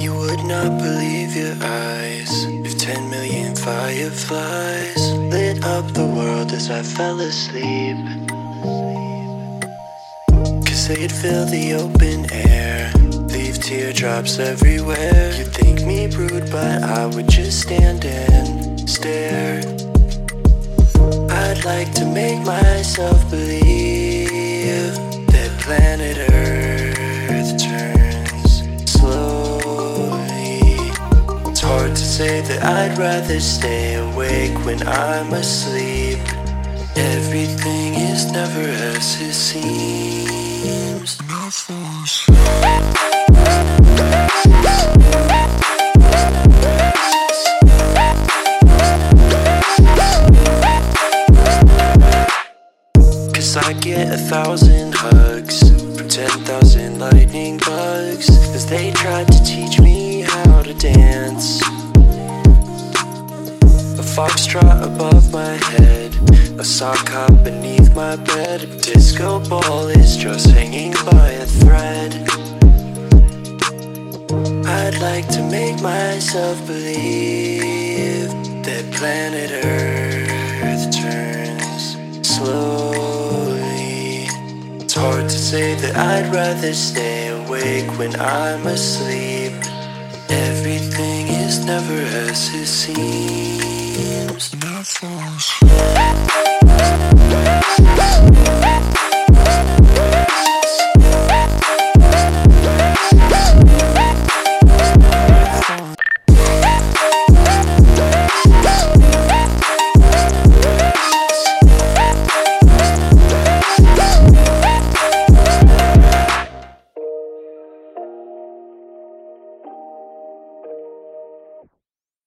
You would not believe your eyes if 10 million fireflies lit up the world as I fell asleep. Cause they'd fill the open air, leave teardrops everywhere. You'd think me rude, but I would just stand and stare. I'd like to make myself believe say that I'd rather stay awake when I'm asleep. Everything is never as it seems. Cause I get a thousand hugs from ten thousand lightning bugs as they tried to teach me how to dance. Foxtrot above my head, a sock hop beneath my bed. A disco ball is just hanging by a thread. I'd like to make myself believe that planet Earth turns slowly. It's hard to say that I'd rather stay awake when I'm asleep. Everything is never as it seems. Never.